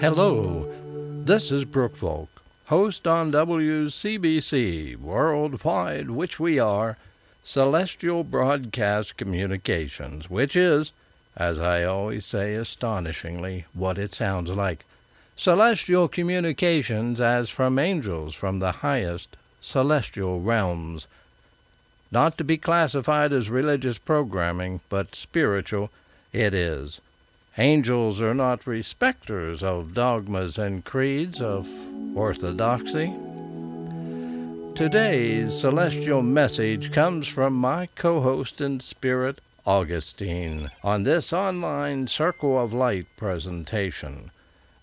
Hello, this is Brooke Folk, host on WCBC Worldwide, which we are, Celestial Broadcast Communications, which is, as I always say astonishingly, what it sounds like. Celestial communications as from angels from the highest celestial realms. Not to be classified as religious programming, but spiritual it is. Angels are not respecters of dogmas and creeds of orthodoxy. Today's celestial message comes from my co host in spirit, Augustine, on this online Circle of Light presentation.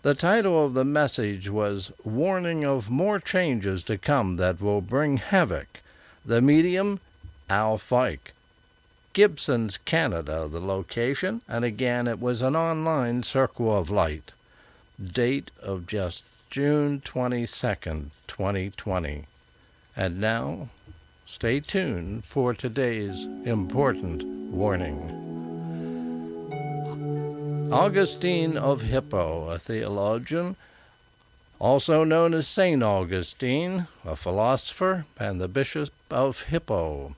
The title of the message was Warning of More Changes to Come That Will Bring Havoc. The medium, Al Fike. Gibsons, Canada, the location, and again it was an online Circle of Light. Date of just June 22nd, 2020. And now, stay tuned for today's important warning. Augustine of Hippo, a theologian, also known as Saint Augustine, a philosopher, and the Bishop of Hippo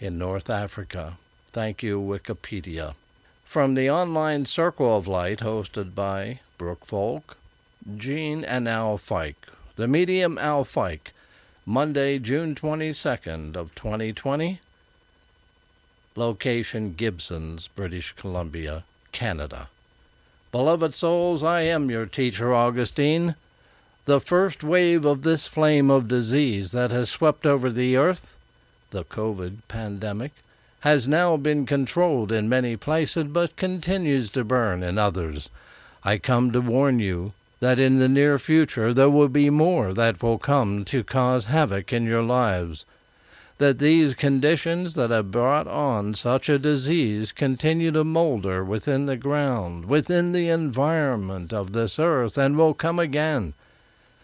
in North Africa. Thank you, Wikipedia. From the online Circle of Light hosted by Brooke Folk, Jean and Al Fike. The medium Al Fike, Monday, June 22nd of 2020. Location Gibsons, British Columbia, Canada. Beloved souls, I am your teacher, Augustine. The first wave of this flame of disease that has swept over the earth the COVID pandemic, has now been controlled in many places but continues to burn in others. I come to warn you that in the near future there will be more that will come to cause havoc in your lives. That these conditions that have brought on such a disease continue to molder within the ground, within the environment of this earth, and will come again.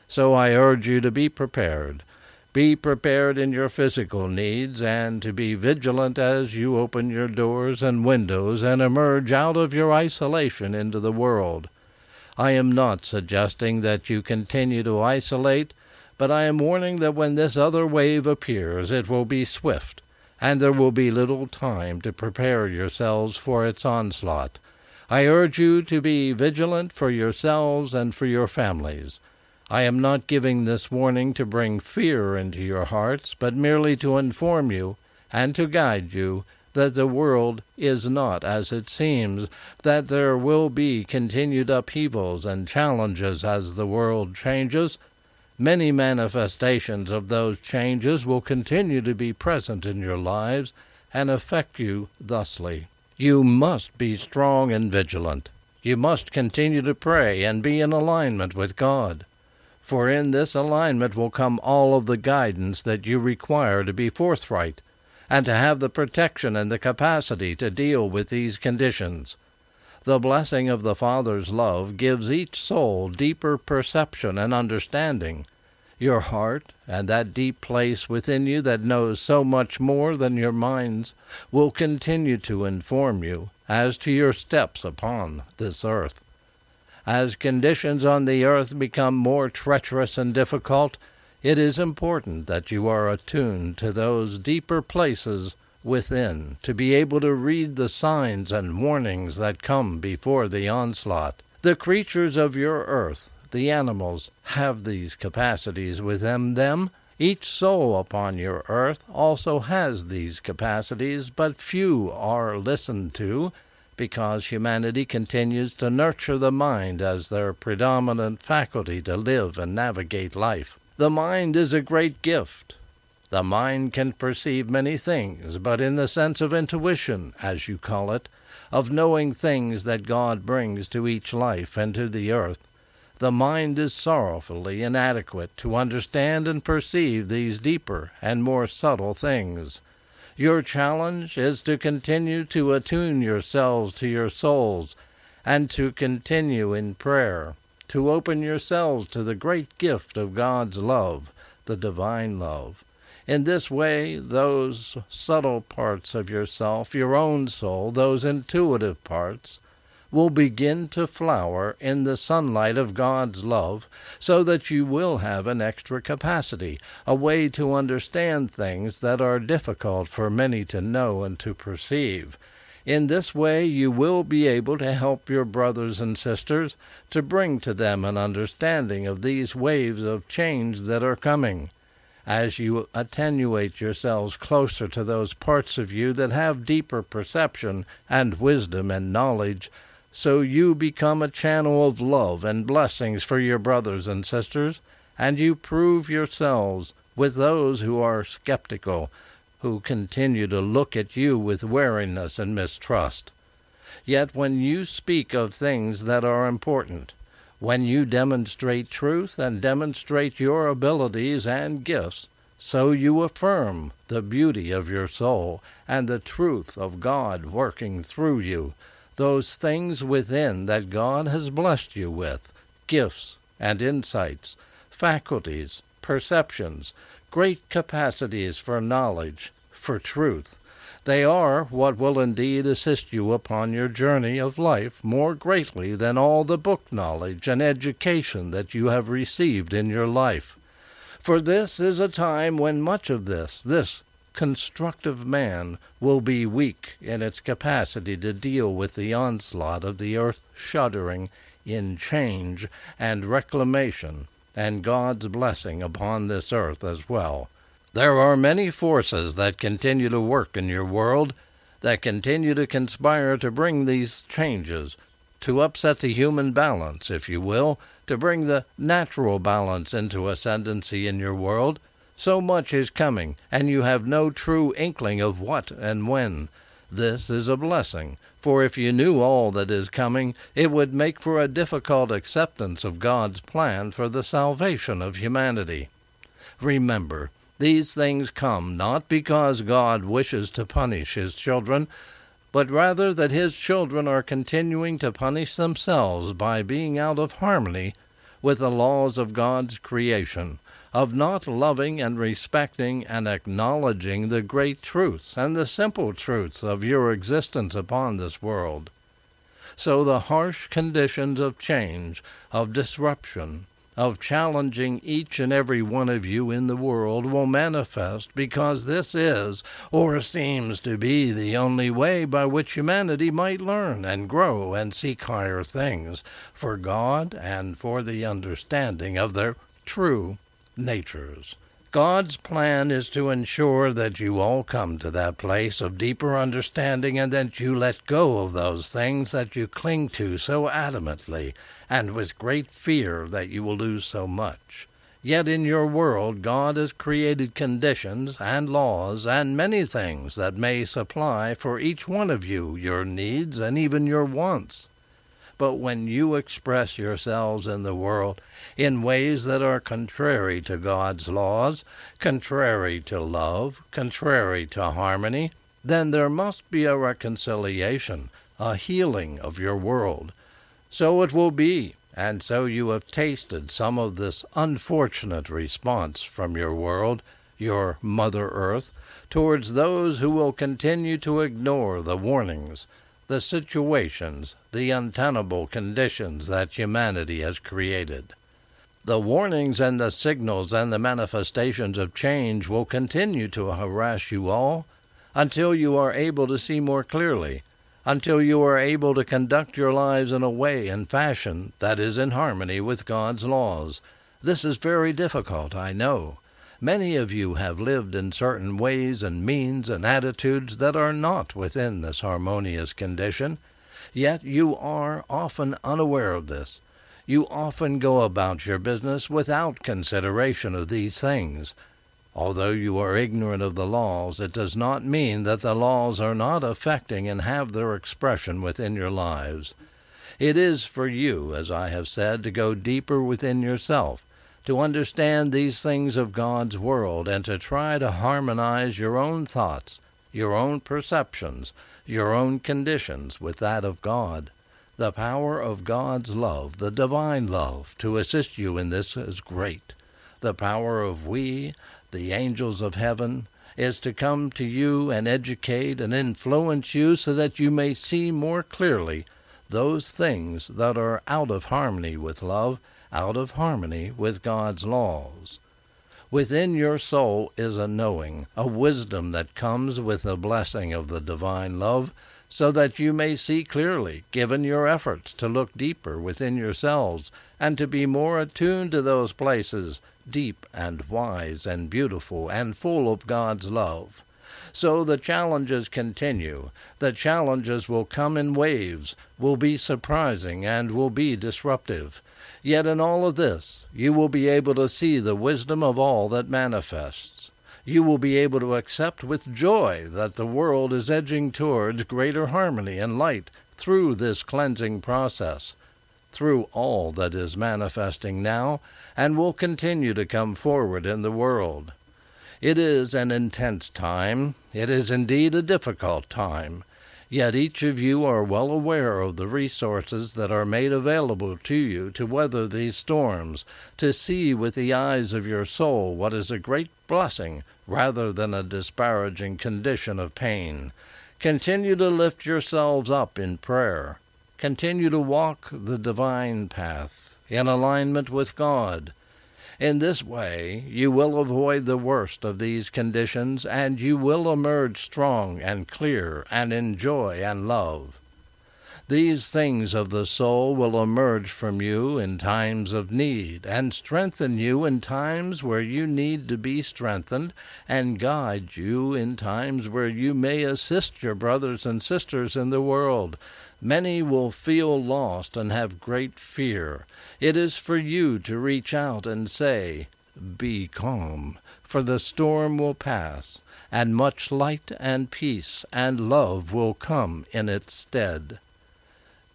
So I urge you to be prepared be prepared in your physical needs and to be vigilant as you open your doors and windows and emerge out of your isolation into the world. I am not suggesting that you continue to isolate, but I am warning that when this other wave appears, it will be swift, and there will be little time to prepare yourselves for its onslaught. I urge you to be vigilant for yourselves and for your families. I am not giving this warning to bring fear into your hearts, but merely to inform you and to guide you that the world is not as it seems, that there will be continued upheavals and challenges as the world changes. Many manifestations of those changes will continue to be present in your lives and affect you thusly. You must be strong and vigilant. You must continue to pray and be in alignment with God for in this alignment will come all of the guidance that you require to be forthright and to have the protection and the capacity to deal with these conditions. The blessing of the Father's love gives each soul deeper perception and understanding. Your heart, and that deep place within you that knows so much more than your minds, will continue to inform you as to your steps upon this earth. As conditions on the earth become more treacherous and difficult, it is important that you are attuned to those deeper places within to be able to read the signs and warnings that come before the onslaught. The creatures of your earth, the animals, have these capacities within them. Each soul upon your earth also has these capacities, but few are listened to because humanity continues to nurture the mind as their predominant faculty to live and navigate life. The mind is a great gift. The mind can perceive many things, but in the sense of intuition, as you call it, of knowing things that God brings to each life and to the earth, the mind is sorrowfully inadequate to understand and perceive these deeper and more subtle things. Your challenge is to continue to attune yourselves to your souls and to continue in prayer, to open yourselves to the great gift of God's love, the divine love. In this way, those subtle parts of yourself, your own soul, those intuitive parts, will begin to flower in the sunlight of God's love, so that you will have an extra capacity, a way to understand things that are difficult for many to know and to perceive. In this way you will be able to help your brothers and sisters, to bring to them an understanding of these waves of change that are coming as you attenuate yourselves closer to those parts of you that have deeper perception and wisdom and knowledge, so you become a channel of love and blessings for your brothers and sisters, and you prove yourselves with those who are skeptical, who continue to look at you with wariness and mistrust. Yet when you speak of things that are important, when you demonstrate truth and demonstrate your abilities and gifts, so you affirm the beauty of your soul and the truth of God working through you, those things within that God has blessed you with, gifts and insights, faculties, perceptions, great capacities for knowledge, for truth, they are what will indeed assist you upon your journey of life more greatly than all the book knowledge and education that you have received in your life. For this is a time when much of this, this constructive man, will be weak in its capacity to deal with the onslaught of the earth shuddering in change and reclamation, and God's blessing upon this earth as well. There are many forces that continue to work in your world, that continue to conspire to bring these changes, to upset the human balance, if you will, to bring the natural balance into ascendancy in your world. So much is coming, and you have no true inkling of what and when. This is a blessing, for if you knew all that is coming, it would make for a difficult acceptance of God's plan for the salvation of humanity. Remember, these things come not because God wishes to punish his children, but rather that his children are continuing to punish themselves by being out of harmony with the laws of God's creation, of not loving and respecting and acknowledging the great truths and the simple truths of your existence upon this world. So the harsh conditions of change, of disruption, of challenging each and every one of you in the world will manifest because this is, or seems to be, the only way by which humanity might learn and grow and seek higher things for God and for the understanding of their true natures. God's plan is to ensure that you all come to that place of deeper understanding and that you let go of those things that you cling to so adamantly and with great fear that you will lose so much. Yet in your world God has created conditions and laws and many things that may supply for each one of you your needs and even your wants. But when you express yourselves in the world in ways that are contrary to God's laws, contrary to love, contrary to harmony, then there must be a reconciliation, a healing of your world. So it will be, and so you have tasted some of this unfortunate response from your world, your Mother Earth, towards those who will continue to ignore the warnings, the situations, the untenable conditions that humanity has created. The warnings and the signals and the manifestations of change will continue to harass you all until you are able to see more clearly, until you are able to conduct your lives in a way and fashion that is in harmony with God's laws. This is very difficult, I know. Many of you have lived in certain ways and means and attitudes that are not within this harmonious condition, yet you are often unaware of this you often go about your business without consideration of these things. Although you are ignorant of the laws, it does not mean that the laws are not affecting and have their expression within your lives. It is for you, as I have said, to go deeper within yourself, to understand these things of God's world, and to try to harmonize your own thoughts, your own perceptions, your own conditions with that of God. The power of God's love, the divine love, to assist you in this is great. The power of we, the angels of heaven, is to come to you and educate and influence you so that you may see more clearly those things that are out of harmony with love, out of harmony with God's laws. Within your soul is a knowing, a wisdom that comes with the blessing of the divine love, so that you may see clearly, given your efforts to look deeper within yourselves and to be more attuned to those places, deep and wise and beautiful and full of God's love. So the challenges continue. The challenges will come in waves, will be surprising, and will be disruptive. Yet in all of this, you will be able to see the wisdom of all that manifests you will be able to accept with joy that the world is edging towards greater harmony and light through this cleansing process, through all that is manifesting now and will continue to come forward in the world. It is an intense time. It is indeed a difficult time. Yet each of you are well aware of the resources that are made available to you to weather these storms, to see with the eyes of your soul what is a great blessing rather than a disparaging condition of pain. Continue to lift yourselves up in prayer. Continue to walk the divine path in alignment with God. In this way, you will avoid the worst of these conditions, and you will emerge strong and clear and in joy and love. These things of the soul will emerge from you in times of need, and strengthen you in times where you need to be strengthened, and guide you in times where you may assist your brothers and sisters in the world. Many will feel lost and have great fear. It is for you to reach out and say, Be calm, for the storm will pass, and much light and peace and love will come in its stead.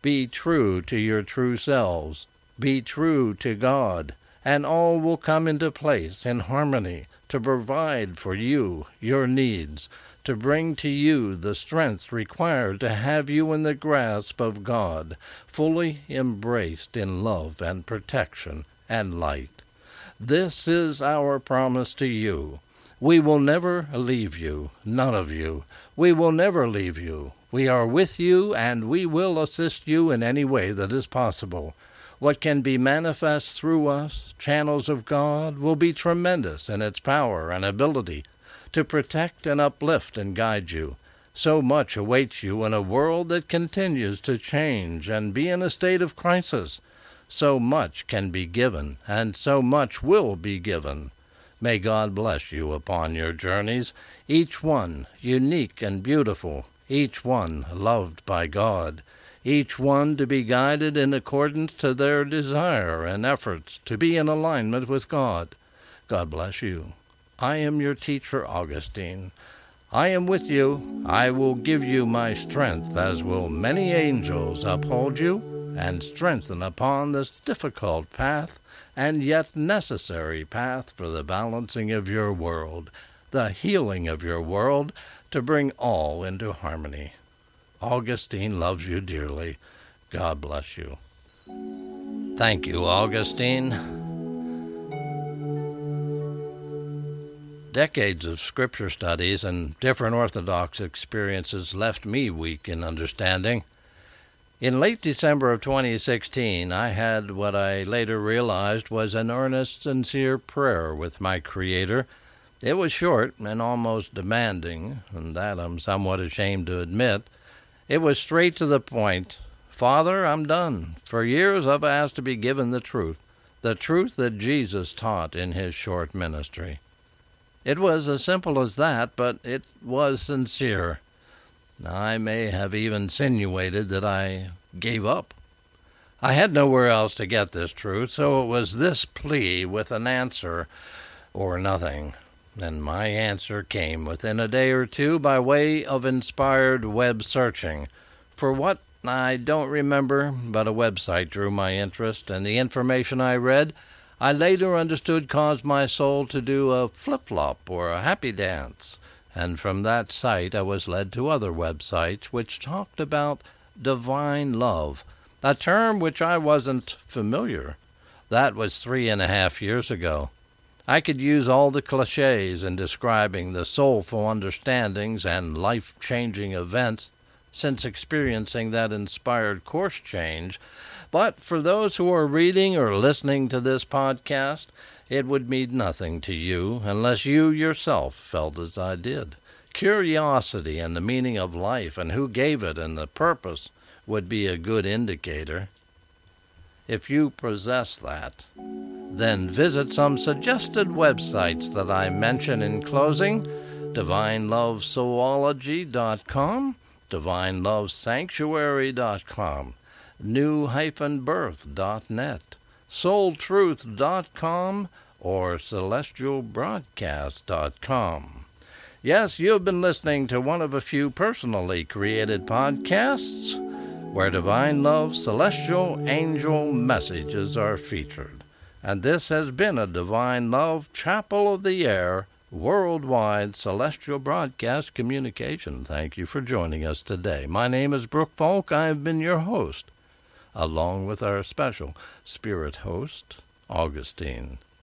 Be true to your true selves. Be true to God, and all will come into place in harmony to provide for you your needs, to bring to you the strength required to have you in the grasp of God, fully embraced in love and protection and light. This is our promise to you. We will never leave you, none of you. We will never leave you. We are with you, and we will assist you in any way that is possible. What can be manifest through us, channels of God, will be tremendous in its power and ability to protect and uplift and guide you. So much awaits you in a world that continues to change and be in a state of crisis. So much can be given, and so much will be given. May God bless you upon your journeys, each one unique and beautiful each one loved by God, each one to be guided in accordance to their desire and efforts to be in alignment with God. God bless you. I am your teacher, Augustine. I am with you. I will give you my strength, as will many angels uphold you and strengthen upon this difficult path and yet necessary path for the balancing of your world, the healing of your world, to bring all into harmony. Augustine loves you dearly. God bless you. Thank you, Augustine. Decades of scripture studies and different Orthodox experiences left me weak in understanding. In late December of 2016, I had what I later realized was an earnest, sincere prayer with my Creator it was short and almost demanding, and that I'm somewhat ashamed to admit. It was straight to the point. Father, I'm done. For years I've asked to be given the truth, the truth that Jesus taught in his short ministry. It was as simple as that, but it was sincere. I may have even insinuated that I gave up. I had nowhere else to get this truth, so it was this plea with an answer or nothing and my answer came within a day or two by way of inspired web searching. For what I don't remember, but a website drew my interest, and the information I read I later understood caused my soul to do a flip flop or a happy dance. And from that site I was led to other websites which talked about divine love, a term which I wasn't familiar. That was three and a half years ago. I could use all the cliches in describing the soulful understandings and life changing events. since experiencing that inspired course change. But for those who are reading or listening to this podcast, it would mean nothing to you unless you yourself felt as I did. Curiosity and the meaning of life and who gave it and the purpose would be a good indicator. If you possess that, then visit some suggested websites that I mention in closing DivineLoveSoulology.com, DivineLoveSanctuary.com, new-birth.net, soultruth.com, or celestialbroadcast.com. Yes, you've been listening to one of a few personally created podcasts where divine love, celestial, angel messages are featured. And this has been a Divine Love Chapel of the Air worldwide celestial broadcast communication. Thank you for joining us today. My name is Brooke Folk. I've been your host, along with our special spirit host, Augustine.